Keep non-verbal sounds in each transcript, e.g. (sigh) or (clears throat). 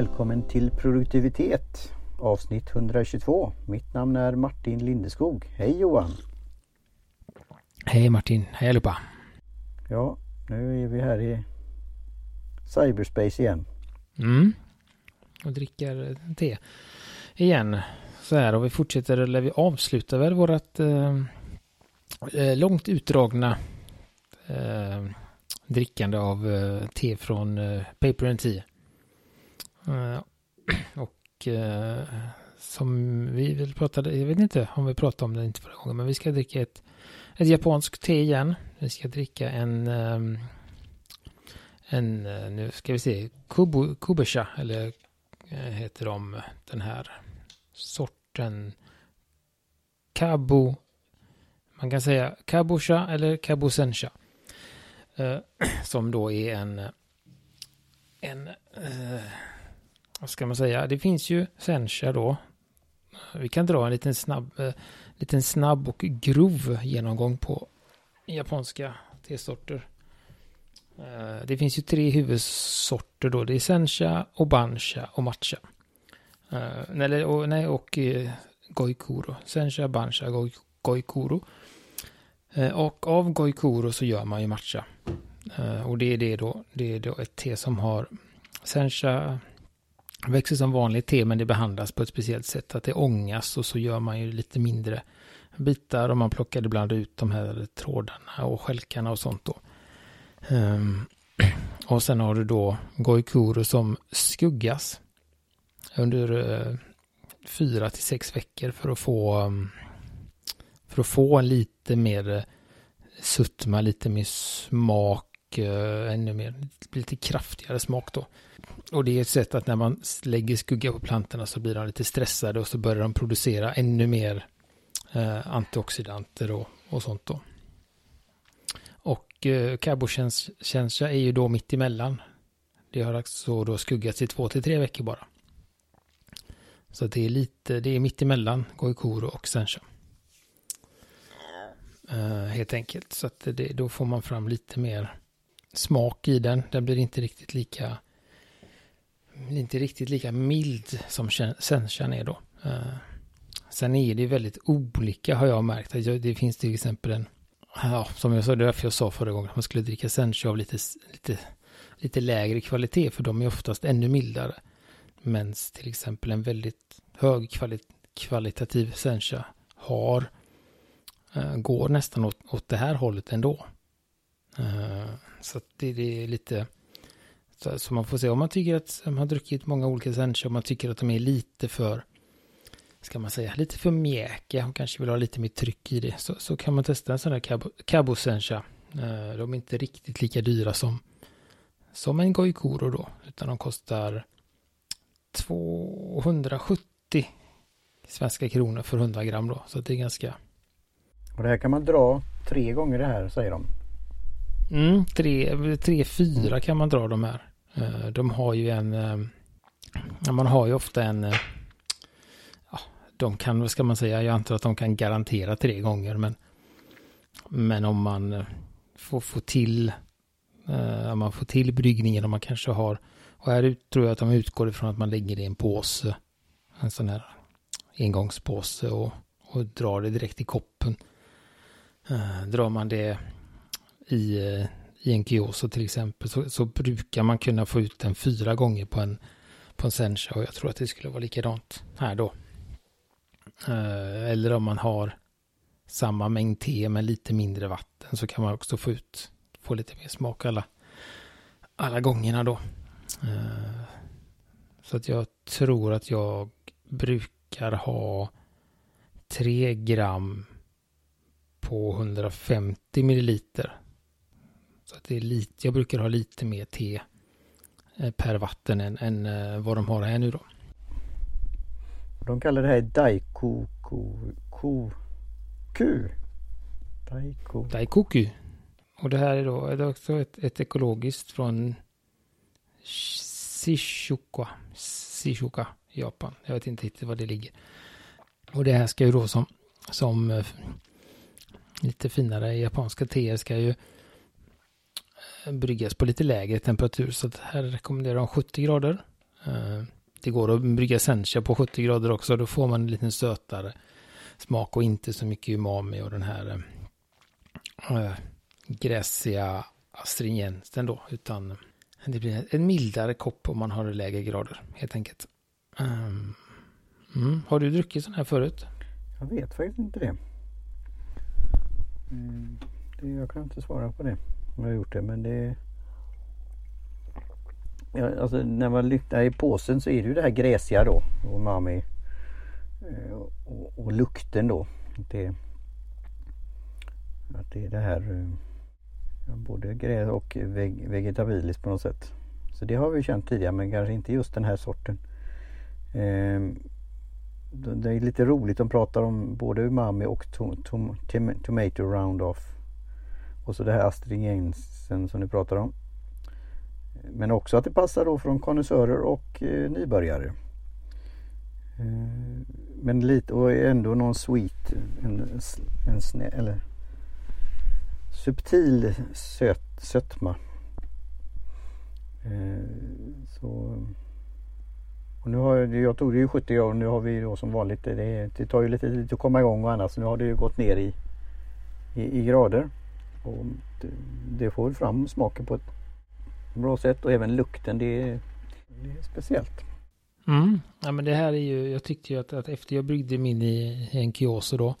välkommen till produktivitet avsnitt 122. Mitt namn är Martin Lindeskog. Hej Johan! Hej Martin, hej allihopa! Ja, nu är vi här i cyberspace igen. Mm. Och dricker te igen. Så här och vi fortsätter, eller vi avslutar väl vårat eh, eh, långt utdragna eh, drickande av eh, te från eh, Paper and Tea. Eh, (clears throat) och eh, som vi vill prata, jag vet inte om vi pratade om det inte förra gången, men vi ska dricka ett, ett japanskt te igen. Vi ska dricka en, ehm, en eh, nu ska vi se, Kubu, Kubesha, eller heter de den här sorten Kabu, man kan säga Kabusha eller Kabusensha. (clears throat) som då är en, en vad ska man säga, det finns ju Sencha då. Vi kan dra en liten snabb, eh, liten snabb och grov genomgång på japanska tesorter. Eh, det finns ju tre huvudsorter då. Det är Sencha, Obansha och Matcha. Eh, eller, och, nej, och eh, Goikuro. Sencha, Bansha, goi, Goikuro. Eh, och av Goikuro så gör man ju matcha. Eh, och det är det då. Det är då ett te som har Sencha växer som vanligt te men det behandlas på ett speciellt sätt. Att det ångas och så gör man ju lite mindre bitar och man plockar ibland ut de här trådarna och skälkarna och sånt då. Um, (clears throat) och sen har du då Goikuro som skuggas under uh, fyra till sex veckor för att få um, för att få en lite mer eh, sutma, lite mer smak, uh, ännu mer, lite kraftigare smak då. Och det är ett sätt att när man lägger skugga på plantorna så blir de lite stressade och så börjar de producera ännu mer eh, antioxidanter och, och sånt då. Och eh, är ju då mitt emellan. Det har alltså då skuggats i två till tre veckor bara. Så det är lite, det är mitt emellan Goikuro och Sencha. Eh, helt enkelt. Så att det, då får man fram lite mer smak i den. Den blir inte riktigt lika inte riktigt lika mild som senchan är då. Eh, sen är det väldigt olika har jag märkt. Alltså, det finns till exempel en, ja, som jag sa, det därför jag sa förra gången att man skulle dricka sencha av lite, lite, lite lägre kvalitet, för de är oftast ännu mildare. Men till exempel en väldigt hög kvalit kvalitativ sencha har, eh, går nästan åt, åt det här hållet ändå. Eh, så det, det är lite så, så, man får se om man tycker att man har druckit många olika sencha Om man tycker att de är lite för, ska man säga, lite för mjäkiga och kanske vill ha lite mer tryck i det. Så, så kan man testa en sån här Cabo, Cabo sencha. Eh, de är inte riktigt lika dyra som, som en Goikuro då, utan de kostar 270 svenska kronor för 100 gram då. Så det är ganska... Och det här kan man dra tre gånger det här säger de. Mm, tre, tre, fyra kan man dra de här. Eh, de har ju en, eh, man har ju ofta en, eh, ja, de kan, vad ska man säga, jag antar att de kan garantera tre gånger, men, men om man får får till, om man får till bryggningen och man kanske har, och här tror jag att de utgår ifrån att man lägger det i en påse, en sån här engångspåse och, och drar det direkt i koppen. drar man det i eh, i en Kioso till exempel så, så, brukar man kunna få ut den fyra gånger på en, på en Sencha och jag tror att det skulle vara likadant här då. Eh, eller om man har samma mängd te men lite mindre vatten så kan man också få ut, få lite mer smak alla, alla gångerna då. Eh, så att jag tror att jag brukar ha 3 gram på 150 milliliter så att det är lite, jag brukar ha lite mer te eh, per vatten än, än eh, vad de har här nu då. De kallar det här Daikoku. Ku, ku. Daiku. Daikoku. Och det här är då är det också ett, ett ekologiskt från Shishuka. Shishuka, Japan. Jag vet inte riktigt var det ligger. Och det här ska ju då som, som eh, lite finare japanska teer ska ju bryggas på lite lägre temperatur. Så här rekommenderar de 70 grader eh, det går att brygga sencha på 70 grader också. Då får man en liten sötare smak och inte så mycket umami och den här äh, gräsiga astringensen då. Utan det blir en mildare kopp om man har lägre grader helt enkelt. Um, mm. Har du druckit sån här förut? Jag vet faktiskt inte det. Mm, det jag kan inte svara på det. Jag har gjort det men det Ja, alltså när man lyfter i påsen så är det ju det här gräsiga då. Och eh, och, och, lukten då. Det, att det är det här eh, både gräs och veg, vegetabiliskt på något sätt. Så det har vi känt tidigare men kanske inte just den här sorten. Ehm, det är lite roligt, de pratar om både umami och tom, tom, tom, tomato round-off. Och så det här astringensen som ni pratar om. Men också att det passar då från konnässörer och eh, nybörjare. Eh, men lite och ändå någon sweet, en, en snä, eller subtil söt, sötma. Eh, så och nu har jag tog det ju 70 år och nu har vi då som vanligt det, det tar ju lite tid att komma igång och annat så nu har det ju gått ner i, i, i grader. Och det, det får fram smaken på ett bra sätt och även lukten det är, det är speciellt. Mm. Ja men det här är ju, jag tyckte ju att, att efter jag bryggde min i, i en kiosk då.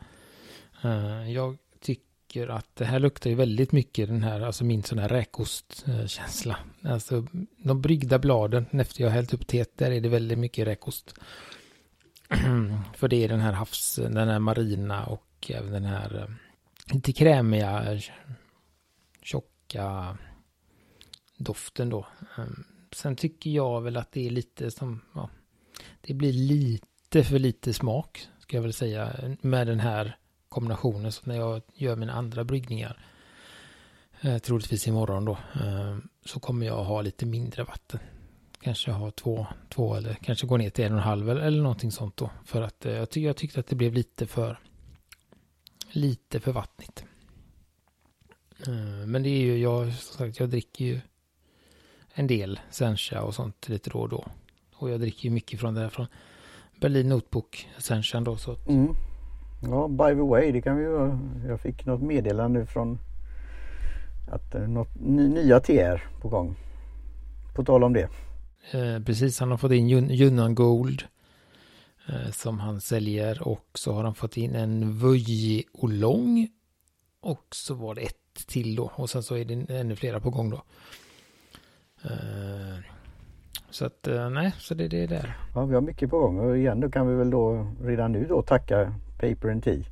Uh, jag tycker att det här luktar ju väldigt mycket den här, alltså min sån här räkostkänsla. Alltså de bryggda bladen efter jag hällt upp teet, där är det väldigt mycket räkost. (clears throat) För det är den här havs, den här marina och även den här eh, lite krämiga, tjocka doften då. Ehm, sen tycker jag väl att det är lite som, ja, det blir lite för lite smak, ska jag väl säga, med den här kombinationen. Så när jag gör mina andra bryggningar, eh, troligtvis imorgon då, eh, så kommer jag ha lite mindre vatten. Kanske ha två, två eller kanske gå ner till en och en halv eller, eller någonting sånt då. För att eh, jag, ty jag tyckte att det blev lite för, lite för vattnigt. Eh, men det är ju, jag, som sagt, jag dricker ju en del Sencha och sånt lite då och då. Och jag dricker ju mycket från det här från Berlin Notebook Senchan då. Så. Mm. Ja, by the way, det kan vi ju. Jag fick något meddelande från att något nya TR på gång. På tal om det. Eh, precis, han har fått in Yunnan Gold Eh, som han säljer och så har han fått in en Vuji Olong och så var det ett till då och sen så är det ännu flera på gång då. Eh, så att eh, nej, så det, det är där. Ja, vi har mycket på gång och igen då kan vi väl då redan nu då tacka Paper and Tea.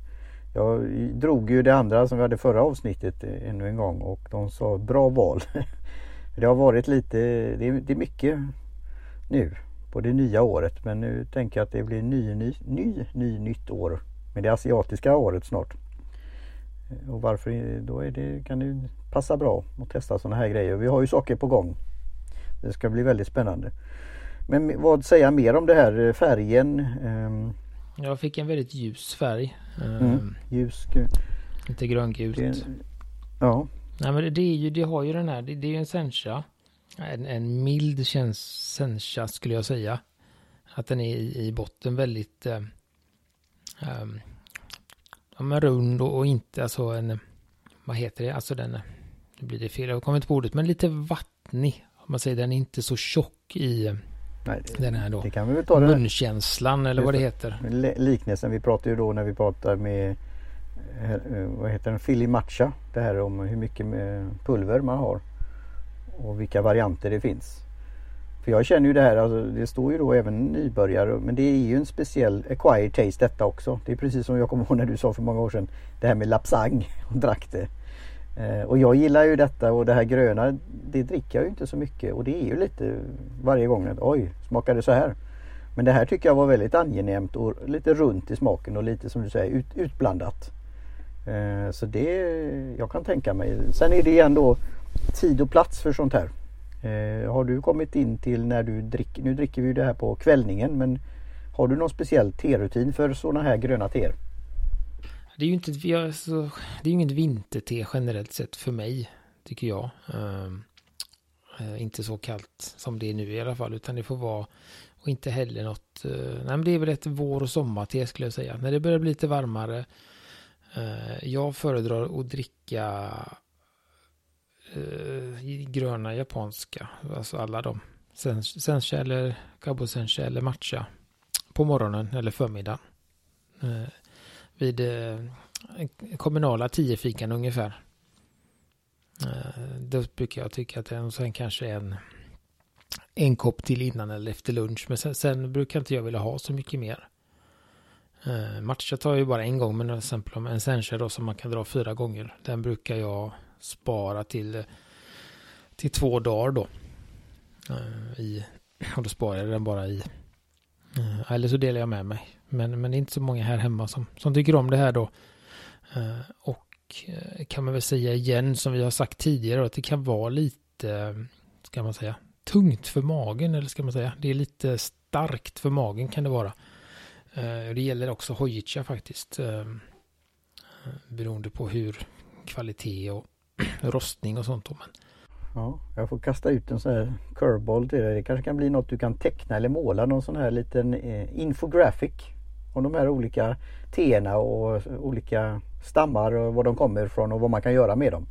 Jag drog ju det andra som vi hade förra avsnittet ännu en gång och de sa bra val. (laughs) det har varit lite, det är, det är mycket nu på det nya året men nu tänker jag att det blir ny, ny, ny, ny nytt år med det asiatiska året snart. Och varför då är det, kan det passa bra att testa sådana här grejer. Vi har ju saker på gång. Det ska bli väldigt spännande. Men vad säger mer om det här eh, färgen? Um, jag fick en väldigt ljus färg. Um, ljus. Lite gröngult. ja. Nej men det, är ju, det har ju den här, det, det är ju en sencha. En, en mild sencha skulle jag säga. Att den är i, i botten väldigt um, ja, rund och, och, inte alltså en, vad heter det, alltså den, nu blir det fel, jag kommer inte på ordet, men lite vattnig man säger den är inte så tjock i Nej, den här då. Det kan vi väl ta Munkänslan eller vad det heter. Liknelsen vi pratar ju då när vi pratar med eh, eh, vad heter den? Fili matcha. Det här om hur mycket pulver man har. Och vilka varianter det finns. För jag känner ju det här, alltså, det står ju då även nybörjare men det är ju en speciell acquired taste detta också. Det är precis som jag kommer ihåg när du sa för många år sedan det här med lapsang och drack det. Eh, och jag gillar ju detta och det här gröna det dricker jag ju inte så mycket och det är ju lite varje gång att oj, smakar det så här? Men det här tycker jag var väldigt angenämt och lite runt i smaken och lite som du säger ut, utblandat. Eh, så det jag kan tänka mig. Sen är det igen då tid och plats för sånt här. Eh, har du kommit in till när du dricker, nu dricker vi det här på kvällningen men har du någon speciell terutin för sådana här gröna teer? Det är ju inte, alltså, det är inget vinterte generellt sett för mig, tycker jag. Ehm, eh, inte så kallt som det är nu i alla fall, utan det får vara och inte heller något, eh, nej men det är väl ett vår och sommarte skulle jag säga. När det börjar bli lite varmare. Eh, jag föredrar att dricka eh, gröna japanska, alltså alla de. Sencha eller kabo Sencha eller matcha på morgonen eller förmiddagen. Eh, vid eh, kommunala tiofikan ungefär. Eh, då brukar jag tycka att det är sen kanske en en kopp till innan eller efter lunch. Men sen, sen brukar inte jag vilja ha så mycket mer. Eh, matcha tar jag ju bara en gång, men till exempel om en sencha då som man kan dra fyra gånger. Den brukar jag spara till, till två dagar då. Eh, I, och då sparar jag den bara i. Eh, eller så delar jag med mig. Men, men det är inte så många här hemma som, som tycker om det här då. Eh, och kan man väl säga igen som vi har sagt tidigare att det kan vara lite, ska man säga, tungt för magen eller ska man säga. Det är lite starkt för magen kan det vara. Det gäller också hojicha faktiskt. Beroende på hur kvalitet och (clears throat) rostning och sånt. Men... Ja, jag får kasta ut en sån här curveball till dig. Det kanske kan bli något du kan teckna eller måla någon sån här liten eh, infographic om de här olika teerna och olika stammar och var de kommer ifrån och vad man kan göra med dem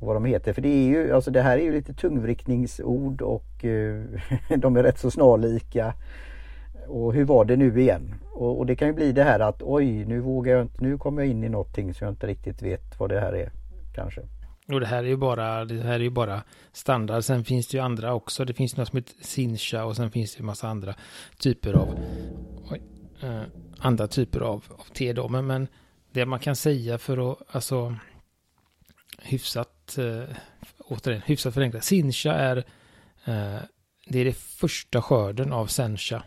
och vad de heter. För det är ju, alltså det här är ju lite tungvrickningsord och eh, (laughs) de är rätt så snarlika. Och hur var det nu igen? Och, och, det kan ju bli det här att oj, nu vågar jag inte, nu kommer jag in i någonting som jag inte riktigt vet vad det här är. Kanske. Och det här är ju bara, det här är ju bara standard. Sen finns det ju andra också. Det finns något som heter Sincha och sen finns det ju massa andra typer av oj, eh, andra typer av, av te då. Men, men det man kan säga för att, alltså hyfsat, eh, återigen, hyfsat förenklat. Sincha är, eh, det är det första skörden av sencha.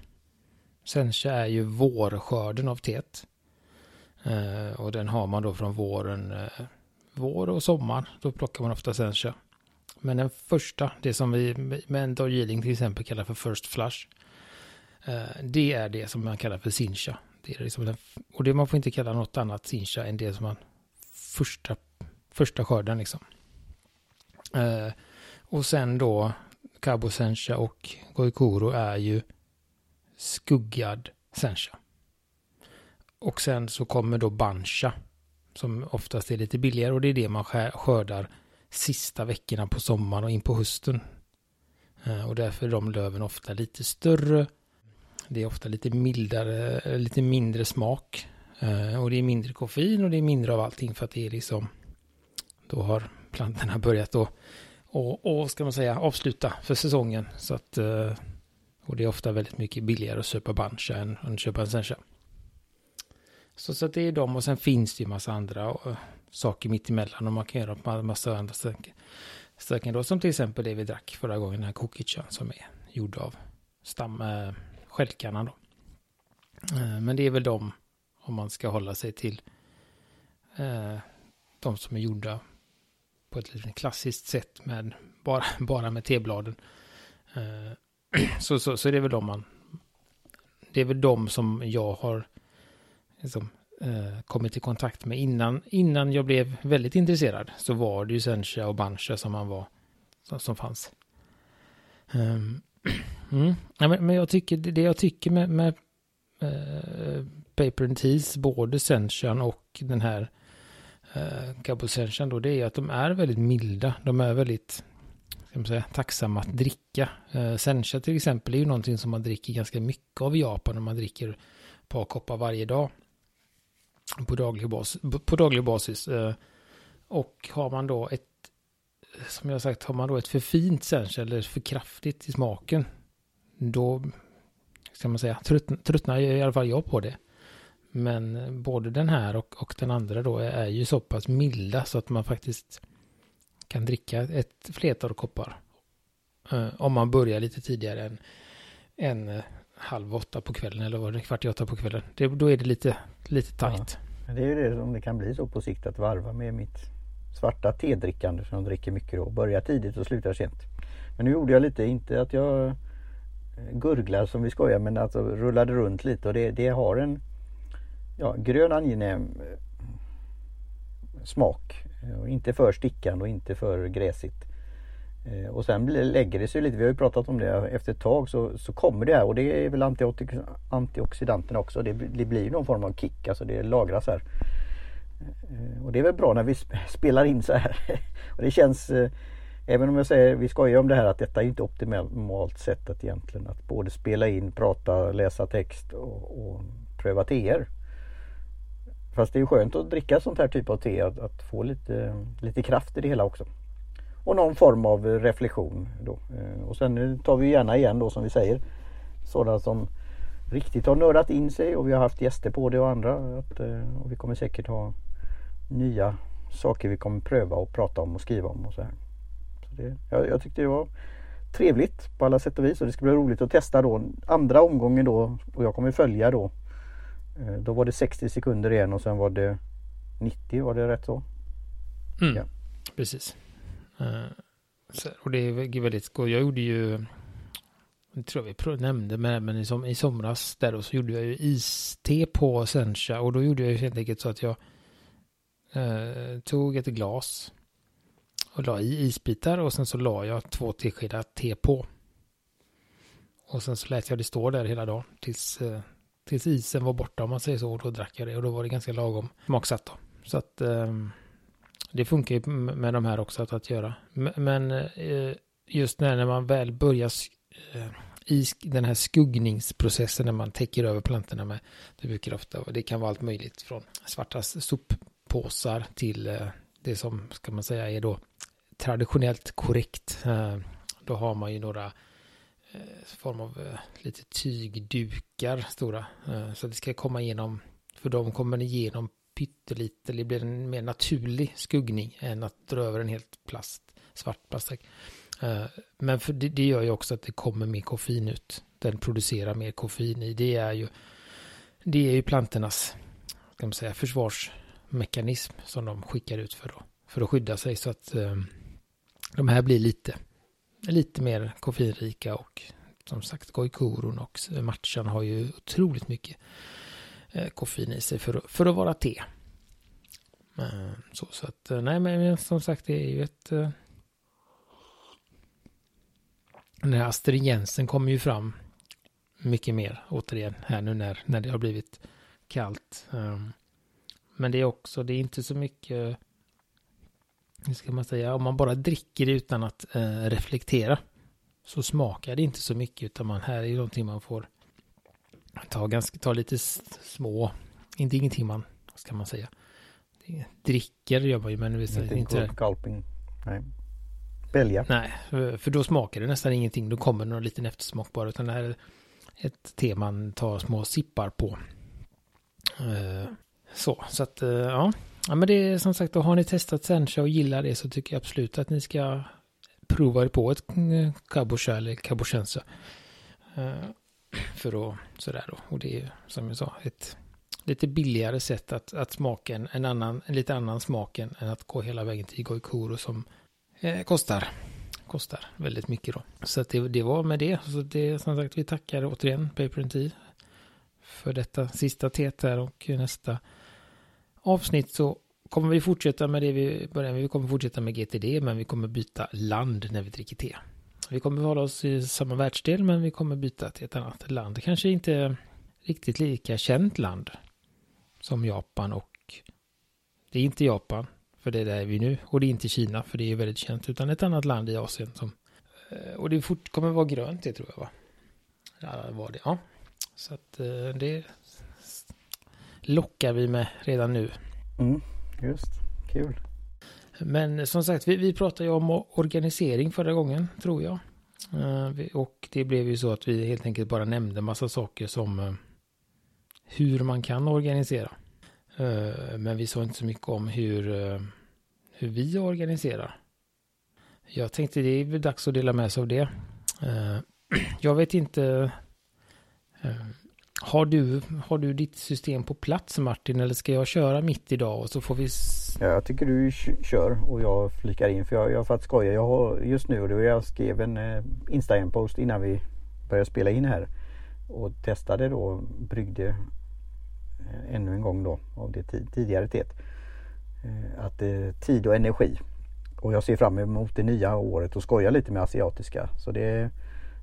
Sencha är ju vårskörden av teet. Eh, och den har man då från våren, eh, vår och sommar. Då plockar man ofta sencha. Men den första, det som vi med en Darjeeling till exempel kallar för first flush. Eh, det är det som man kallar för sincha. Det är liksom den, och det man får inte kalla något annat sincha än det som man första första skörden liksom. Eh, och sen då Cabo Sencha och Goikuro är ju skuggad Sencha. Och sen så kommer då bansha som oftast är lite billigare och det är det man skördar sista veckorna på sommaren och in på hösten. Eh, och därför är de löven ofta lite större. Det är ofta lite mildare, lite mindre smak. Eh, och det är mindre koffein och det är mindre av allting för att det är liksom då har plantorna börjat då och, och ska man säga avsluta för säsongen. Så att, eh, och det är ofta väldigt mycket billigare att köpa bancha än att köpa en sencha. Så, så att det är de och sen finns det ju massa andra och, eh, saker mitt emellan och man kan göra massa andra stöken då som till exempel det vi drack förra gången, den här kokichan som är gjord av stam, eh, äh, skälkarna då. Äh, men det är väl de om man ska hålla sig till äh, de som är gjorda på ett lite klassiskt sätt med bara, (laughs) bara med tebladen. Uh, (clears throat) så, så, så det är väl de man... Det är väl de som jag har liksom, eh, kommit i kontakt med innan, innan jag blev väldigt intresserad. Så var det ju Sencha och Bansha som man var, som, som fanns. Um, (clears throat) mm. ja, men, men, jag tycker, det jag tycker med, med eh, Paper and Tease, både Senchan och den här eh, Cabo då, det är att de är väldigt milda. De är väldigt ska man säga, tacksamma att dricka. Eh, Sencha till exempel är ju någonting som man dricker ganska mycket av i Japan. När man dricker ett par koppar varje dag. På daglig basis. På daglig basis. Och har man då ett, som jag sagt, har man då ett för fint Sencha eller för kraftigt i smaken. Då, ska man säga, tröttnar, tröttnar i alla fall jag på det. Men både den här och, och den andra då är, ju så pass milda så att man faktiskt kan dricka ett flertal koppar. Eh, om man börjar lite tidigare än, än eh, halv åtta på kvällen eller vad det kvart i åtta på kvällen. Det, då är det lite, lite tajt. Ja, det är ju det som det kan bli så på sikt att varva med mitt svarta tedrickande som jag dricker mycket då. Börja tidigt och slutar sent. Men nu gjorde jag lite, inte att jag eh, gurglar som vi skojar men alltså rullade runt lite och det, det har en ja, grön angenäm eh, smak. Och inte för stickande och inte för gräsigt. Eh, och sen lägger det sig lite, vi har ju pratat om det, efter ett tag så, så kommer det här och det är väl antioxidanterna också. Det, det blir någon form av kick, alltså det lagras här. Eh, och det är väl bra när vi (laughs) spelar in så här. (laughs) och det känns, eh, även om jag säger, vi skojar om det här att detta är inte optimalt sättet egentligen att både spela in, prata, läsa text och, och pröva teer. Fast det är skönt att dricka sånt här typ av te, att, att få lite, lite kraft i det hela också och någon form av reflektion. Då. Eh, och sen tar vi gärna igen då som vi säger sådana som riktigt har nördat in sig och vi har haft gäster på det och andra. Att, eh, och vi kommer säkert ha nya saker vi kommer pröva och prata om och skriva om och så här. Så det, jag, jag tyckte det var trevligt på alla sätt och vis och det ska bli roligt att testa då andra omgången då och jag kommer följa då. Eh, då var det 60 sekunder igen och sen var det 90, var det rätt så? Mm, ja. Precis. Eh, och det är väldigt skoj. Jag gjorde ju, jag tror vi nämnde med, men i, som, i somras där och så gjorde jag ju iste på Sencha och då gjorde jag helt enkelt så att jag eh, tog ett glas och la i isbitar och sen så la jag två teskedar te på. Och sen så lät jag det stå där hela dagen tills, eh, tills isen var borta om man säger så. Och då drack jag det och då var det ganska lagom smaksatt då. Så att eh, det funkar ju med de här också att, att göra. Men eh, just när man väl börjar eh, i den här skuggningsprocessen när man täcker över plantorna med, det brukar ofta, det kan vara allt möjligt från svarta soppåsar till eh, det som, ska man säga, är då traditionellt korrekt. Eh, då har man ju några eh, form av eh, lite tygdukar stora. Så det ska komma igenom, för de kommer igenom pyttelite, det blir en mer naturlig skuggning än att dra över en helt plast, svart plast. Eh, men för det, det, gör ju också att det kommer mer koffein ut. Den producerar mer koffein i. Det är ju, det är ju plantornas ska man säga, försvarsmekanism som de skickar ut för att, för att skydda sig. Så att eh, de här blir lite, lite mer koffeinrika och som sagt goikurun och matchan har ju otroligt mycket eh, koffein i sig för, för att vara te. Eh, så, så att, eh, nej men som sagt det är ju ett... Eh, den här astringensen kommer ju fram mycket mer återigen här nu när, när det har blivit kallt. Ehm, men det är också, det är inte så mycket, hur ska man säga, om man bara dricker utan att reflektera så smakar det inte så mycket utan man här är någonting man får ta, ganska, ta lite små, inte ingenting man, ska man säga. Dricker gör man ju men inte. Inte gulping. Nej. Bälja. Nej, för då smakar det nästan ingenting. Då kommer någon liten eftersmak bara. Utan det här är ett te man tar små sippar på. Eh, så, så att eh, ja. Ja men det är som sagt, då har ni testat Sencha och gillar det så tycker jag absolut att ni ska prova det på ett Cabosha eller Cabochensa. Eh, för att sådär då. Och det är som jag sa ett lite billigare sätt att, att smaka en, en, annan, en lite annan smak än, än att gå hela vägen till Goikuro som eh, kostar kostar väldigt mycket då. Så att det, det var med det. Så det som sagt vi tackar återigen Paper and Tea för detta sista teet här och nästa avsnitt så kommer vi fortsätta med det vi började med. Vi kommer fortsätta med GTD men vi kommer byta land när vi dricker te. Vi kommer hålla oss i samma världsdel men vi kommer byta till ett annat land. Kanske inte riktigt lika känt land som Japan och det är inte Japan för det är där vi nu och det är inte Kina för det är väldigt känt utan ett annat land i Asien som eh, och det fort, kommer vara grönt det tror jag va? Ja, var det, ja. Så att eh, det lockar vi med redan nu. Mm, just, kul. Men som sagt, vi, vi pratade ju om organisering förra gången, tror jag. Och det blev ju så att vi helt enkelt bara nämnde massa saker som hur man kan organisera. Eh, men vi sa inte så mycket om hur, eh, hur vi organiserar. Jag tänkte det är väl dags att dela med sig av det. Eh, (clears throat) jag vet inte har du, har du ditt system på plats Martin eller ska jag köra mitt idag och så får vi... Ja, jag tycker du kör och jag flikar in för jag, jag för att skoja. Jag har just nu, då jag skrev en Instagram-post innan vi började spela in här och testade då bryggde Eh, ännu en gång då av det tidigare teet. Eh, att att är tid och energi. och jag ser fram emot det nya året och skojar lite med asiatiska. Så det,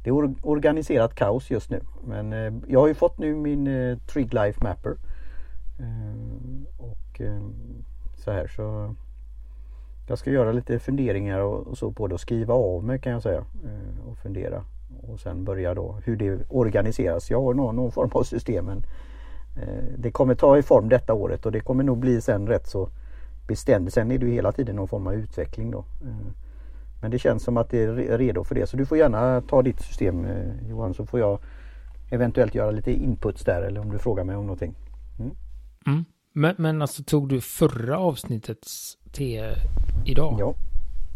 det är organiserat kaos just nu. Men eh, jag har ju fått nu min eh, Trig Life Mapper. Eh, och eh, så här så jag ska göra lite funderingar och, och så på det och skriva av mig kan jag säga. Eh, och fundera. Och sen börja då hur det organiseras. Jag har någon, någon form av system men eh, det kommer ta i form detta året och det kommer nog bli sen rätt så bestämd. Sen är det ju hela tiden någon form av utveckling då. Eh, men det känns som att det är redo för det. Så du får gärna ta ditt system eh, Johan så får jag eventuellt göra lite inputs där eller om du frågar mig om någonting. Mm. Mm. Men, men alltså tog du förra avsnittets te idag? Ja,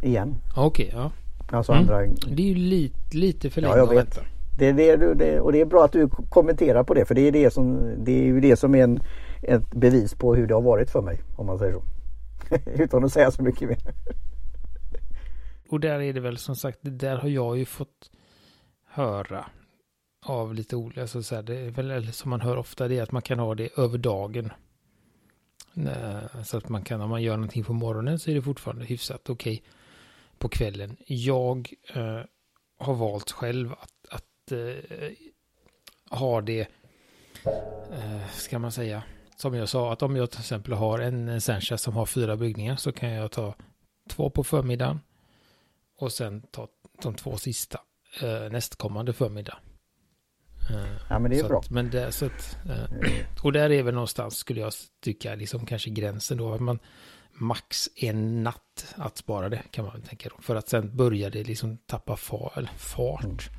igen. Okej, okay, ja. Alltså mm. andra... Det är ju lite, lite för länge ja, jag vet. att vänta. Det är det, det, och det är bra att du kommenterar på det för det är, det som, det är ju det som är en, ett bevis på hur det har varit för mig om man säger så. (laughs) Utan att säga så mycket mer. Och där är det väl som sagt, där har jag ju fått höra av lite olika, alltså så här, det är väl som man hör ofta det är att man kan ha det över dagen. Eh, så att man kan, om man gör någonting på morgonen så är det fortfarande hyfsat okej okay på kvällen. Jag eh, har valt själv att, att eh, ha det, eh, ska man säga, som jag sa, att om jag till exempel har en Sencha som har fyra byggningar så kan jag ta två på förmiddagen och sen ta de två sista eh, nästkommande förmiddag. Ja men det är bra. Att, men det, så att, och där är väl någonstans skulle jag tycka liksom kanske gränsen då. Att man max en natt att spara det kan man tänka då. För att sen börja det liksom tappa far, fart.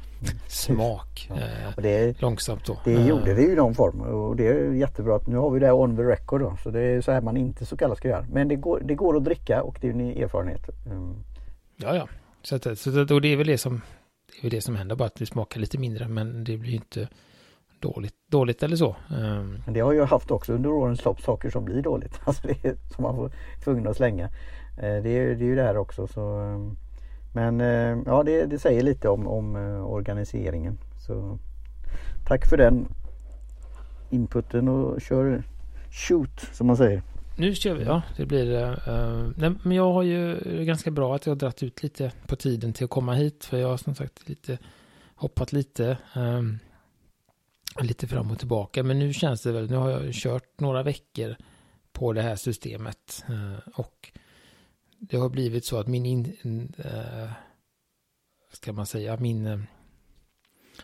Smak. Ja, eh, det, långsamt då. Det gjorde det ju i någon form och det är jättebra att nu har vi det on the record då. Så det är så här man inte så kallat ska göra. Men det går, det går att dricka och det är en erfarenhet. Mm. Ja, ja. Så, att, så att, och det är väl det som det är väl det som händer, bara att det smakar lite mindre. Men det blir ju inte dåligt, dåligt eller så. Um. Men det har jag haft också under årens lopp, saker som blir dåligt. (laughs) Alltså det är, som man får tvungen att slänga. Uh, det, är, det är ju det här också. Så, um, men eh, ja, det, det, säger lite om, om eh, organiseringen. Så tack för den inputen och kör shoot som man säger. Nu kör vi, ja. Det blir uh, nej, Men jag har ju ganska bra att jag har dratt ut lite på tiden till att komma hit. För jag har som sagt lite hoppat lite. Um, lite fram och tillbaka. Men nu känns det väl, nu har jag kört några veckor på det här systemet. Uh, och det har blivit så att min, in, äh, ska man säga, min, eh,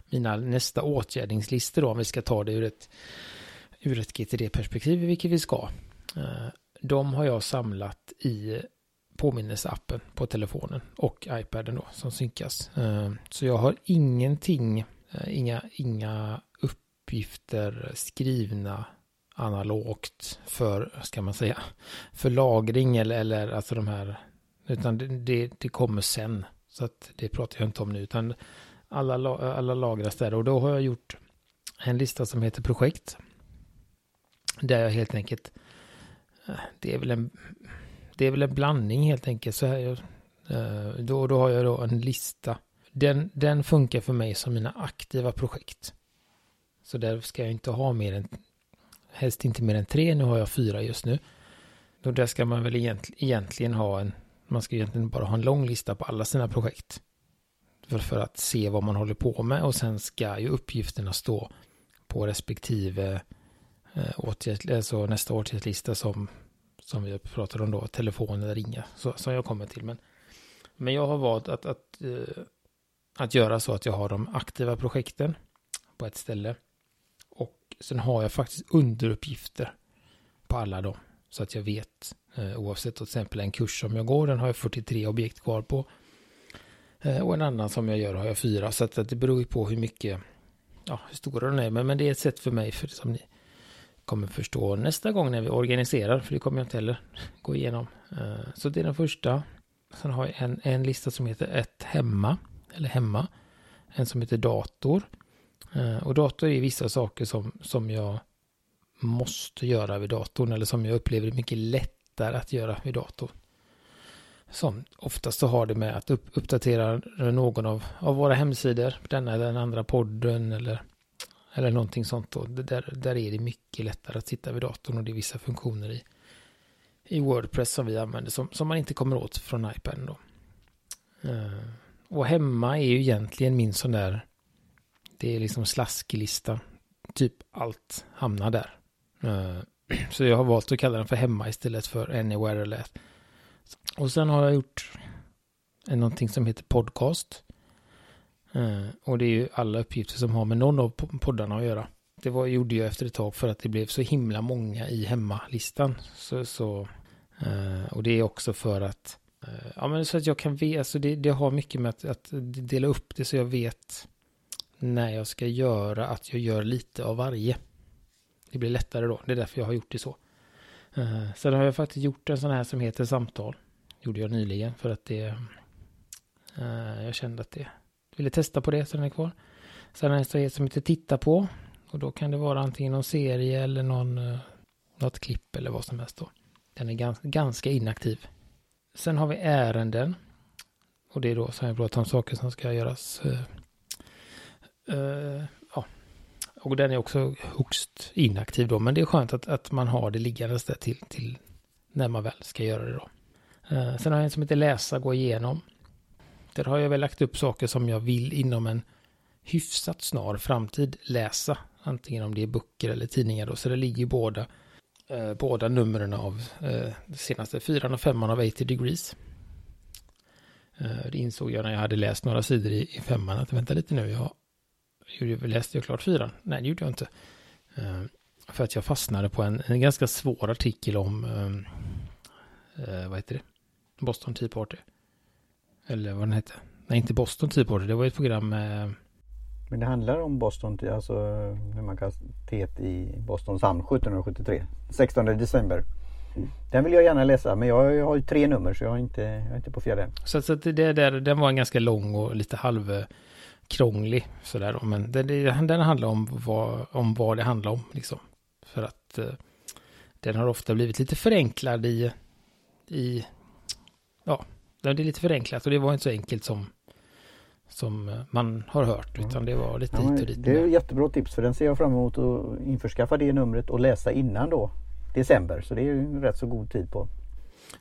mina nästa åtgärdningslistor då, om vi ska ta det ur ett, ur ett GTD-perspektiv, vilket vi ska äh, de har jag samlat i påminnelseappen på telefonen och iPaden då som synkas. Så jag har ingenting, inga, inga uppgifter skrivna analogt för, ska man säga, för lagring eller, eller alltså de här, utan det, det, det kommer sen. Så att det pratar jag inte om nu, utan alla, alla lagras där och då har jag gjort en lista som heter projekt. Där jag helt enkelt eh, det är väl en, det är väl en blandning helt enkelt. Så här, eh, då, då har jag då en lista. Den, den funkar för mig som mina aktiva projekt. Så där ska jag inte ha mer än, helst inte mer än tre, nu har jag fyra just nu. Då där ska man väl egentligen ha en, man ska egentligen bara ha en lång lista på alla sina projekt. För, för att se vad man håller på med och sen ska ju uppgifterna stå på respektive eh, åtgärd, alltså nästa åtgärdslista som, som vi pratar om då, telefon eller ringa, så, som jag kommer till. Men, men jag har valt att, att, eh, att göra så att jag har de aktiva projekten på ett ställe. Sen har jag faktiskt underuppgifter på alla dem. Så att jag vet, eh, oavsett till exempel en kurs som jag går, den har jag 43 objekt kvar på. Eh, och en annan som jag gör har jag fyra. Så att, att det beror ju på hur mycket, ja, hur stora de är. Men, men det är ett sätt för mig, för som ni kommer förstå nästa gång när vi organiserar, för det kommer jag inte heller gå igenom. Eh, så det är den första. Sen har jag en, en lista som heter ett hemma, eller hemma. En som heter dator. Eh, och dator är vissa saker som, som jag måste göra vid datorn, eller som jag upplever är mycket lättare att göra vid datorn. Som oftast så har det med att upp, uppdatera någon av, av våra hemsidor, denna eller den andra podden eller eller någonting sånt då. Där, där är det mycket lättare att sitta vid datorn och det är vissa funktioner i, i Wordpress som vi använder som, som man inte kommer åt från iPaden då. Eh, och hemma är ju egentligen min sån där, det är liksom slasklista. Typ allt hamnar där. Eh, (clears throat) så jag har valt att kalla den för hemma istället för anywhere eller Och sen har jag gjort någonting som heter podcast. Eh, och det är ju alla uppgifter som har med någon av poddarna att göra. Det var, gjorde jag efter ett tag för att det blev så himla många i hemmalistan. Så, så, eh, och det är också för att ja, men så att jag kan veta, alltså det, det har mycket med att, att, dela upp det så jag vet när jag ska göra att jag gör lite av varje. Det blir lättare då, det är därför jag har gjort det så. Eh, uh, sen har jag faktiskt gjort en sån här som heter samtal. Gjorde jag nyligen för att det, uh, jag kände att det, ville testa på det så den är kvar. Sen har jag en som heter titta på. Och då kan det vara antingen någon serie eller någon, uh, något klipp eller vad som helst då. Den är gans, ganska inaktiv Sen har vi ärenden. Och det är då som jag pratar om saker som ska göras. Uh, ja. Och den är också högst inaktiv då. Men det är skönt att, att man har det liggandes där till, till när man väl ska göra det då. Uh, sen har jag en som heter läsa, gå igenom. Där har jag väl lagt upp saker som jag vill inom en hyfsat snar framtid läsa. Antingen om det är böcker eller tidningar då. Så det ligger båda eh, båda numren av eh, de senaste fyran och femman av 80 degrees. Eh, det insåg jag när jag hade läst några sidor i, i femman att vänta lite nu, jag läste jag klart fyran? Nej, det gjorde jag inte. Eh, för att jag fastnade på en, en ganska svår artikel om, eh, eh, vad heter det, Boston Tea Party. Eller vad den hette. Nej, inte Boston Tea Party, det var ett program med men det handlar om Boston, alltså hur man kan teet i Bostons hamn 1773. 16 december. Den vill jag gärna läsa men jag, har ju tre nummer så jag är inte, jag är inte på fjärde. Så, så det där, den var ganska lång och lite halvkrånglig sådär då. Men den, den handlar om vad, om vad det handlar om liksom. För att eh, den har ofta blivit lite förenklad i, i ja, det är lite förenklat och det var inte så enkelt som som eh, man har hört utan det var lite ja, hit och dit. Det är ett jättebra tips för den ser jag fram emot att införskaffa det numret och läsa innan då december så det är ju rätt så god tid på.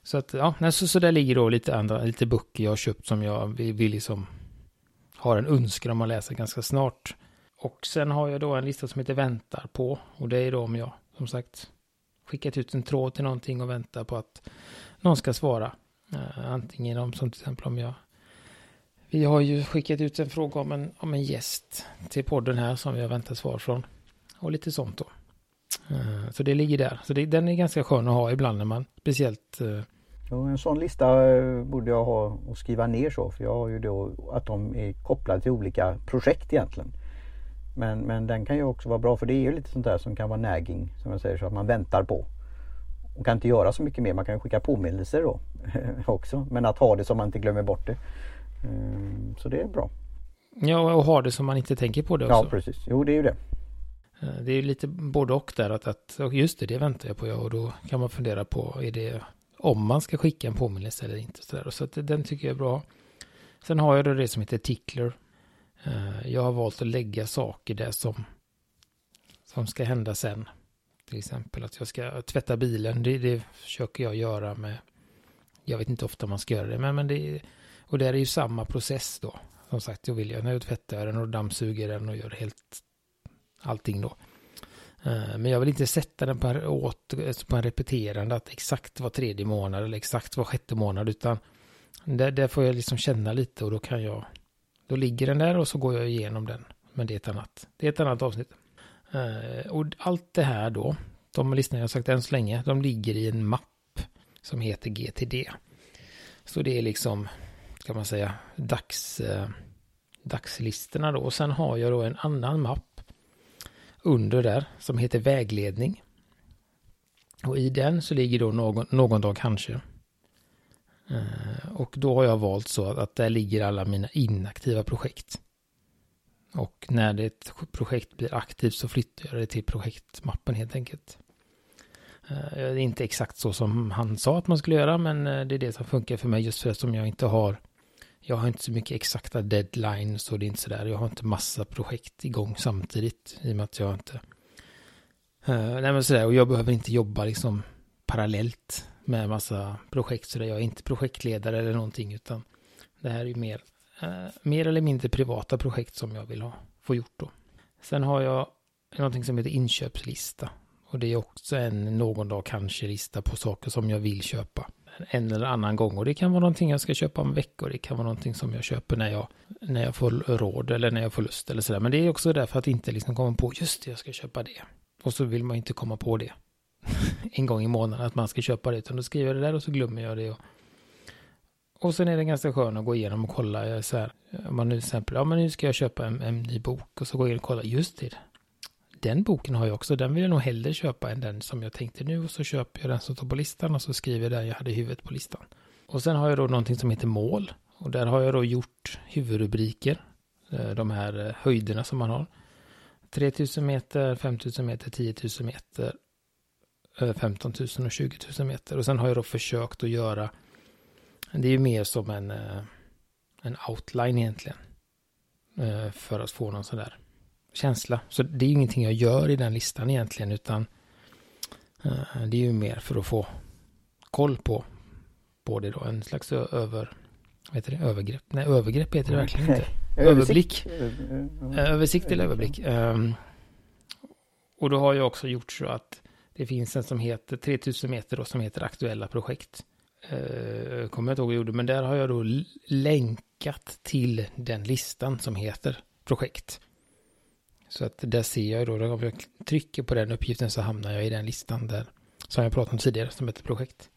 Så att ja, så, så där ligger då lite andra, lite böcker jag har köpt som jag vill, vill liksom har en önskan om att läsa ganska snart. Och sen har jag då en lista som heter väntar på och det är då om jag som sagt skickat ut en tråd till någonting och väntar på att någon ska svara. Uh, antingen om som till exempel om jag vi har ju skickat ut en fråga om en, om en gäst till podden här som jag väntar svar från. Och lite sånt då. Uh, så det ligger där. Så det, den är ganska skön att ha ibland när man speciellt... Uh... Ja, en sån lista eh, borde jag ha och skriva ner så. För jag har ju då att de är kopplade till olika projekt egentligen. Men, men den kan ju också vara bra för det är ju lite sånt där som kan vara nagging som jag säger så att man väntar på. Och kan inte göra så mycket mer. Man kan skicka påminnelser då (laughs) också. Men att ha det så man inte glömmer bort det. Ehm, så det är bra. Ja, och ha det som man inte tänker på det också. Ja, precis. Jo, det är ju det. Eh, det är lite både och där att, att just det, det väntar jag på ja, och då kan man fundera på är det om man ska skicka en påminnelse eller inte. Så, där. så att den tycker jag är bra. Sen har jag då det som heter Tickler. Eh, jag har valt att lägga saker där som, som ska hända sen. Till exempel att jag ska tvätta bilen. Det, det försöker jag göra med. Jag vet inte ofta man ska göra det, men, men det, och där är ju samma process då. Som sagt, jag vill jag nu tvättar den och dammsuger den och gör helt allting då. Eh, men jag vill inte sätta den på, åt, eh, på en repeterande att exakt var tredje månad eller exakt var sjätte månad utan där, där får jag liksom känna lite och då kan jag då ligger den där och så går jag igenom den. Men det är ett annat, det är ett annat avsnitt. Eh, och allt det här då, de listorna jag sagt än så länge, de ligger i en mapp som heter GTD. Så det är liksom kan man säga, dags, dagslistorna då. Och sen har jag då en annan mapp under där som heter vägledning. Och i den så ligger då någon, någon dag kanske. Eh, och då har jag valt så att, att där ligger alla mina inaktiva projekt. Och när det ett projekt blir aktivt så flyttar jag det till projektmappen helt enkelt. Eh, det är inte exakt så som han sa att man skulle göra, men eh, det är det som funkar för mig just för att som jag inte har jag har inte så mycket exakta deadlines och det är inte sådär. Jag har inte massa projekt igång samtidigt i och med att jag inte... Uh, nej men sådär, och jag behöver inte jobba liksom parallellt med massa projekt sådär. jag är inte projektledare eller någonting utan det här är ju mer, uh, mer eller mindre privata projekt som jag vill ha, få gjort då. Sen har jag någonting som heter inköpslista och det är också en någon dag kanske lista på saker som jag vill köpa en eller annan gång och det kan vara någonting jag ska köpa om veckor. Det kan vara någonting som jag köper när jag, när jag får råd eller när jag får lust eller sådär. Men det är också därför att inte liksom komma på just det, jag ska köpa det. Och så vill man inte komma på det (laughs) en gång i månaden att man ska köpa det. Utan då skriver jag det där och så glömmer jag det. Och, och sen är det ganska skönt att gå igenom och kolla eh, så här. Om man nu till exempel, ja men nu ska jag köpa en, en ny bok och så går jag in och kollar, just det. Den boken har jag också, den vill jag nog hellre köpa än den som jag tänkte nu och så köper jag den som står på listan och så skriver jag den jag hade i huvudet på listan. Och sen har jag då någonting som heter mål och där har jag då gjort huvudrubriker, eh, de här eh, höjderna som man har. 3000 meter, 5000 meter, 10 000 meter, eh, 15 000 och 20 000 meter. Och sen har jag då försökt att göra, det är ju mer som en, en outline egentligen. För att få någon sån där känsla. Så det är ju ingenting jag gör i den listan egentligen, utan eh, det är ju mer för att få koll på, på det då. En slags över, vad heter det, övergrepp? Nej, övergrepp heter det verkligen inte. (laughs) Överblick. Översikt eller överblick. Um, och då har jag också gjort så att det finns en som heter 3000 meter då, som heter aktuella projekt. Uh, kommer jag inte ihåg vad jag gjorde, men där har jag då länkat till den listan som heter projekt. Så att där ser jag då, om jag trycker på den uppgiften så hamnar jag i den listan där, som jag pratade om tidigare, som heter projekt.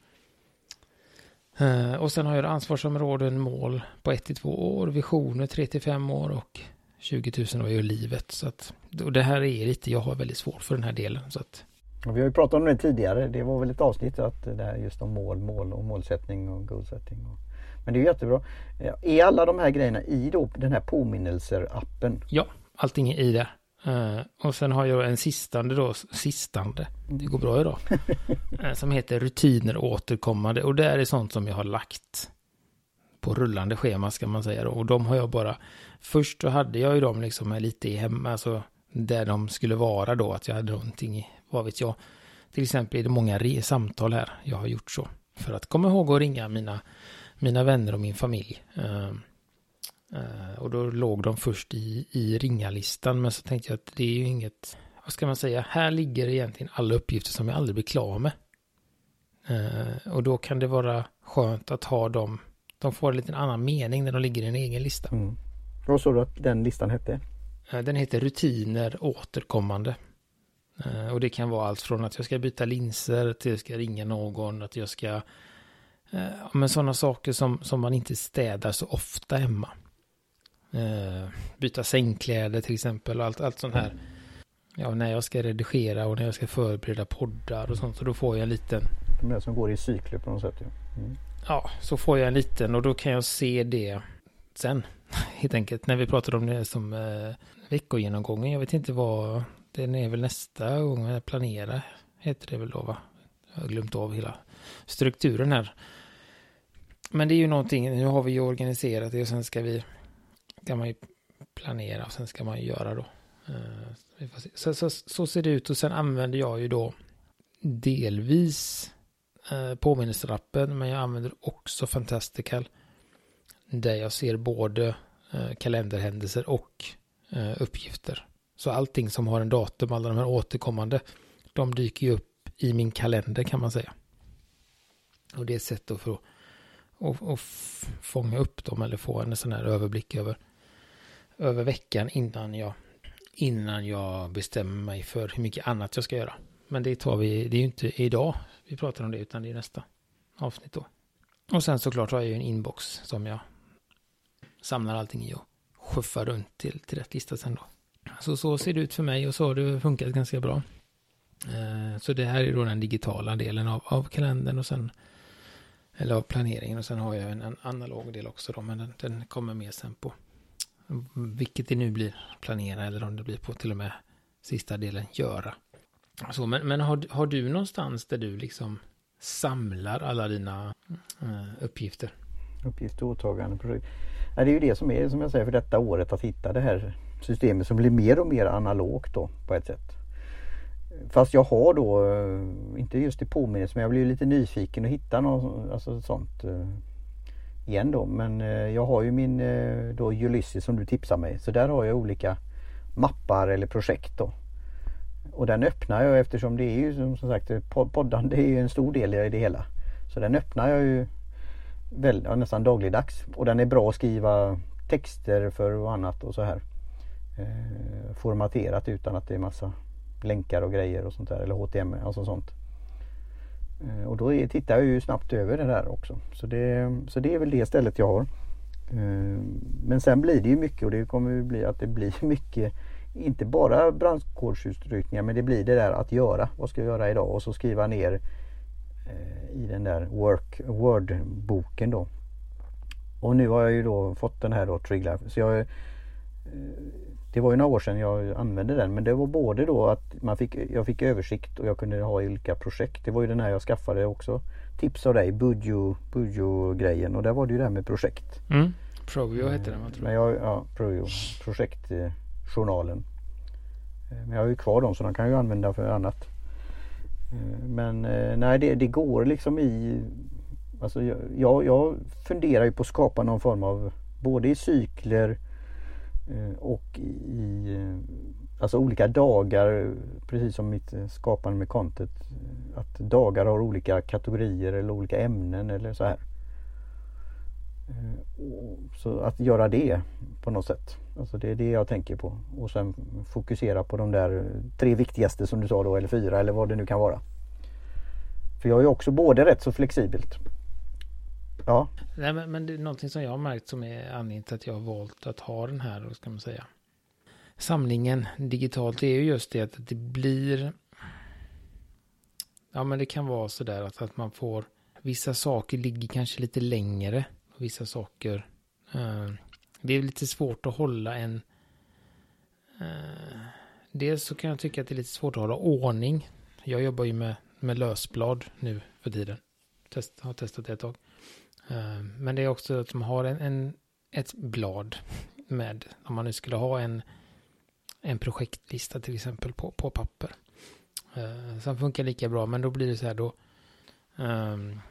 Uh, och sen har jag ansvarsområden, mål på 1 till 2 år, visioner 3 till 5 år och 20 000 var ju livet. Så att, och det här är lite, jag har väldigt svårt för den här delen. Så att, och vi har ju pratat om det tidigare. Det var väl ett avsnitt att det här just om mål, mål och målsättning och goalsetting. Och, men det är jättebra. Är alla de här grejerna i då den här påminnelser-appen? Ja, allting är i det. Uh, och sen har jag en sistande då, sistande, det går bra idag, uh, (laughs) som heter rutiner återkommande. Och det är sånt som jag har lagt på rullande schema ska man säga då. Och de har jag bara, först så hade jag ju dem liksom lite i hem, alltså där de skulle vara då, att jag hade någonting i, vad vet jag. Till exempel är det många samtal här jag har gjort så. För att komma ihåg att ringa mina, mina vänner och min familj. Uh, och då låg de först i, i ringalistan. Men så tänkte jag att det är ju inget, vad ska man säga, här ligger egentligen alla uppgifter som jag aldrig blir klar med. Uh, och då kan det vara skönt att ha dem, de får en liten annan mening när de ligger i en egen lista. Mm. Vad sa du att den listan hette? Uh, den heter rutiner återkommande. och det kan vara allt från att jag ska byta linser till att jag ska ringa någon, att jag ska men sådana saker som, som man inte städar så ofta hemma. Eh, byta sängkläder till exempel och allt, allt sånt här. Ja, när jag ska redigera och när jag ska förbereda poddar och sånt. Så då får jag en liten... De är som går i cykler på något sätt. Ja. Mm. ja, så får jag en liten och då kan jag se det sen. (laughs) Helt enkelt. När vi pratade om det som eh, veckogenomgången. Jag vet inte vad... Den är väl nästa gång jag planerar. Heter det väl då va? Jag har glömt av hela strukturen här. Men det är ju någonting. Nu har vi ju organiserat det och sen ska vi ska man ju planera och sen ska man ju göra då. Eh, så, så, så, ser det ut och sen använder jag ju då delvis eh, påminnelserappen men jag använder också Fantastical där jag ser både eh, kalenderhändelser och uppgifter. Så allting som har en datum, alla de här återkommande, de dyker ju upp i min kalender kan man säga. Och det är ett sätt att och, och fånga upp dem eller få en sån här överblick över över veckan innan jag, innan jag bestämmer mig för hur mycket annat jag ska göra. Men det tar vi, det är ju inte idag vi pratar om det utan det är nästa avsnitt då. Och sen såklart har jag ju en inbox som jag samlar allting i och skuffar runt till, till rätt lista sen då. Så så ser det ut för mig och så har det funkat ganska bra. Eh, så det här är då den digitala delen av, av kalendern och sen eller av planeringen och sen har jag en, en analog del också då men den, den kommer med sen på vilket det nu blir, planera eller om det blir på till och med sista delen, göra. Så, men men har, har du någonstans där du liksom samlar alla dina eh, uppgifter? Uppgifter, åtaganden, projekt. Ja, det är ju det som är, som jag säger, för detta året att hitta det här systemet som blir mer och mer analogt då på ett sätt. fast jag har då, eh, inte just i påminnelse, men jag blir lite nyfiken och hitta något alltså, sånt eh, igen då. Men eh, jag har ju min eh, då Ulysses som du tipsar mig. Så där har jag olika mappar eller projekt då. Och den öppnar jag eftersom det är ju som sagt eh, poddande är ju en stor del i det hela. Så den öppnar jag ju väl, ja, nästan dagligdags. Och den är bra att skriva texter för och annat och så här. Eh, formaterat utan att det är massa länkar och grejer och sånt där eller HTML, alltså sånt. Eh, och då är, tittar jag ju snabbt över det där också. Så det, så det är väl det stället jag har. Eh, men sen blir det ju mycket och det kommer ju bli att det blir (laughs) mycket inte bara brandkårsutryckningar men det blir det där att göra. Vad ska jag göra idag? Och så skriva ner eh, i den där work, Word-boken då. Och nu har jag ju då fått den här då Triglar. Så jag, det var ju några år sedan jag använde den men det var både då att man fick, jag fick översikt och jag kunde ha olika projekt. Det var ju den här jag skaffade också. Tips av dig, Budjo, grejen och där var det ju det här med projekt. Mm. Provio hette den va? Men jag, ja, Provio, projektjournalen. Eh, men jag har ju kvar dem så de kan jag ju använda för annat. Eh, men eh, nej det, det går liksom i Alltså jag, jag funderar ju på att skapa någon form av både i cykler Eh, och i eh, alltså olika dagar, precis som mitt eh, skapande med content, att dagar har olika kategorier eller olika ämnen eller så här. Så att göra det på något sätt. Alltså det är det jag tänker på. Och sen fokusera på de där tre viktigaste som du sa då, eller fyra eller vad det nu kan vara. För jag är också både rätt så flexibelt Ja. Nej, men, men det är någonting som jag har märkt som är anledningen till att jag har valt att ha den här, ska man säga, samlingen digitalt. Är ju just det att det blir, ja men det kan vara så där att, att man får, vissa saker ligger kanske lite längre, vissa saker, Eh, det är lite svårt att hålla en, Eh, dels så kan jag tycka att det är lite svårt att hålla ordning. Jag jobbar ju med, med lösblad nu för tiden. Test, har testat det ett tag. Eh, men det är också att de har en, en, ett blad med, om man nu skulle ha en, en projektlista till exempel på, på papper. Uh, som funkar lika bra, men då blir det så här då. Um,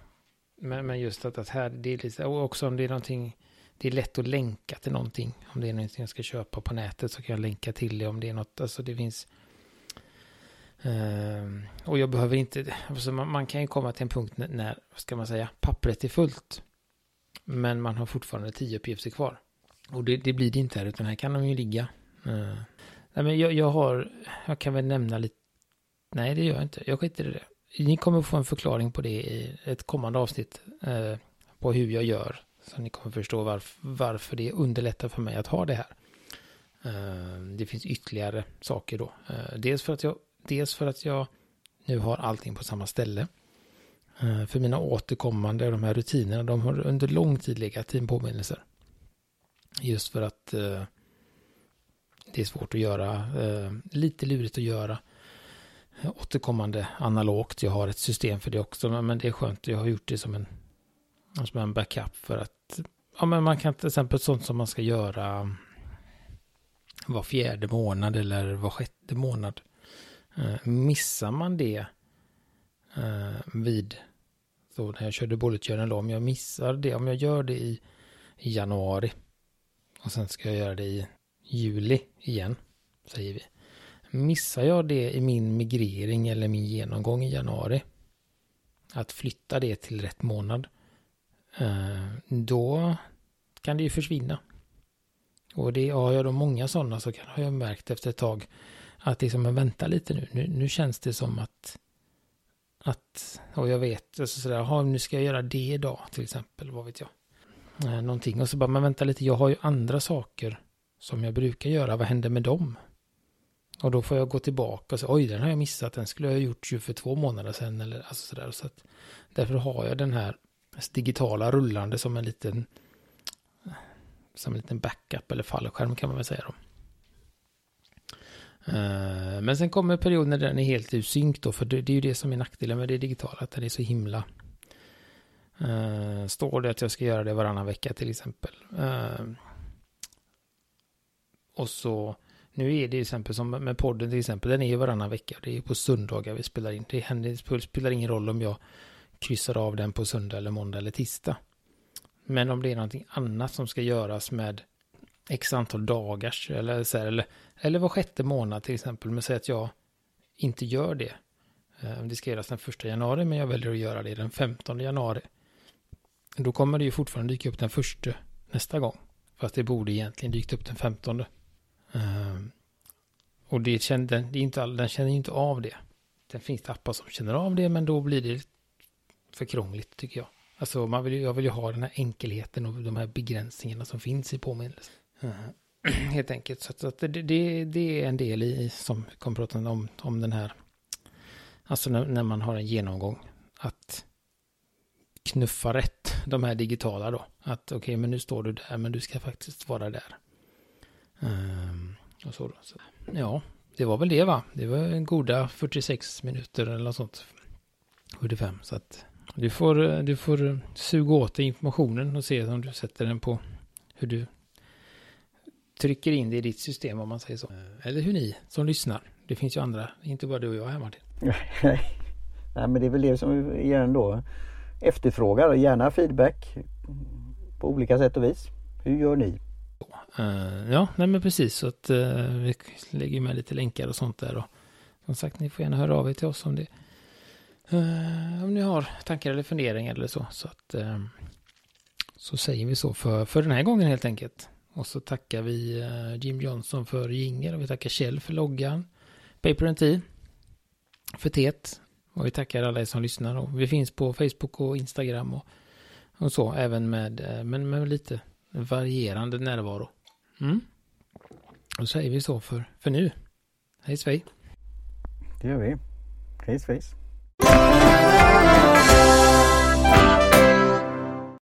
men, men just att, att här, det är lite, och också om det är någonting, det är lätt att länka till någonting. Om det är någonting jag ska köpa på nätet så kan jag länka till det. Om det är något, alltså det finns. Um, och jag behöver inte, alltså man, man, kan ju komma till en punkt när, när, vad ska man säga, pappret är fullt. Men man har fortfarande tio uppgifter kvar. Och det, det blir det inte här, utan här kan de ju ligga. Uh, nej, men jag, jag, har, jag kan väl nämna lite, nej det gör jag inte, jag skiter i det. Ni kommer få en förklaring på det i ett kommande avsnitt uh, på hur jag gör. Så ni kommer förstå varf, varför det underlättar för mig att ha det här. Uh, det finns ytterligare saker då. dels, för att jag, dels för att jag nu har allting på samma ställe. Eh, för mina återkommande, de här rutinerna, de har under lång tid legat i påminnelser. Just för att eh, det är svårt att göra, eh, lite lurigt att göra återkommande analogt. Jag har ett system för det också, men det är skönt. Jag har gjort det som en, som en backup för att, ja men man kan till exempel sånt som man ska göra var fjärde månad eller var sjätte månad. Eh, missar man det eh, vid då när jag körde bullet journal om jag missar det, om jag gör det i, i januari och sen ska jag göra det i juli igen, säger vi. Missar jag det i min migrering eller min genomgång i januari, att flytta det till rätt månad, eh, då kan det ju försvinna. Och det har jag då många sådana så kan, har jag märkt efter ett tag att det är som att vänta lite nu. nu. Nu känns det som att att, och jag vet, alltså sådär, aha, nu ska jag göra det idag till exempel, vad vet jag. Eh, någonting, och så bara, men vänta lite, jag har ju andra saker som jag brukar göra, vad händer med dem? Och då får jag gå tillbaka och säga, oj, den har jag missat, den skulle jag ha gjort ju för två månader sedan, eller alltså sådär. Så att, därför har jag den här digitala rullande som en liten, som en liten backup eller fallskärm kan man väl säga då. Eh, men sen kommer perioden när den är helt ur synk då, för det, är ju det som är nackdelen med det digitala, att den är så himla... Uh, står det att jag ska göra det varannan vecka till exempel. Uh, och så Nu är det till exempel som med podden till exempel, den är ju varannan vecka. Det är på söndagar vi spelar in. Det, händer, det spelar ingen roll om jag kryssar av den på söndag eller måndag eller tisdag. Men om det är någonting annat som ska göras med x antal dagars eller, så här, eller, eller var sjätte månad till exempel. Men säg att jag inte gör det. Eh, det ska göras den första januari men jag väljer att göra det den 15 januari. Då kommer det ju fortfarande dyka upp den första nästa gång. Fast det borde egentligen dykt upp den 15. Ehm, och det kände, det är inte all, den känner ju inte av det. Det finns appar som känner av det men då blir det för krångligt tycker jag. Alltså man vill, jag vill ju ha den här enkelheten och de här begränsningarna som finns i påminnelsen. Eh, (clears throat) helt enkelt. Så att det, det, det, är en del i som kommer prata om, om den här. Alltså när, när, man har en genomgång. Att knuffa rätt de här digitala då. Att okej okay, men nu står du där men du ska faktiskt vara där. Um, och så, då. så Ja, det var väl det va. Det var en goda 46 minuter eller något sånt. 75 så att du får, du får suga åt dig informationen och se om du sätter den på hur du trycker in det i ditt system om man säger så. Eller hur ni som lyssnar. Det finns ju andra, inte bara du och jag här Martin. Nej men det är väl det som vi igen då efterfrågar. Gärna feedback på olika sätt och vis. Hur gör ni? Uh, ja, nej men precis. Så att uh, vi lägger med lite länkar och sånt där. Och som sagt, ni får gärna höra av er till oss om det om ni har tankar eller funderingar eller så. Så, att, så säger vi så för, för den här gången helt enkelt. Och så tackar vi eh, Jim Johnson för jingel och vi tackar Kjell för loggan. Paper and Tea för teet. Och vi tackar alla er som lyssnar. Och vi finns på Facebook och Instagram och, och så. Även med, eh, men med lite varierande närvaro. Mm. Då säger vi så för, för nu. Hej svej. Det gör vi. Hej svejs.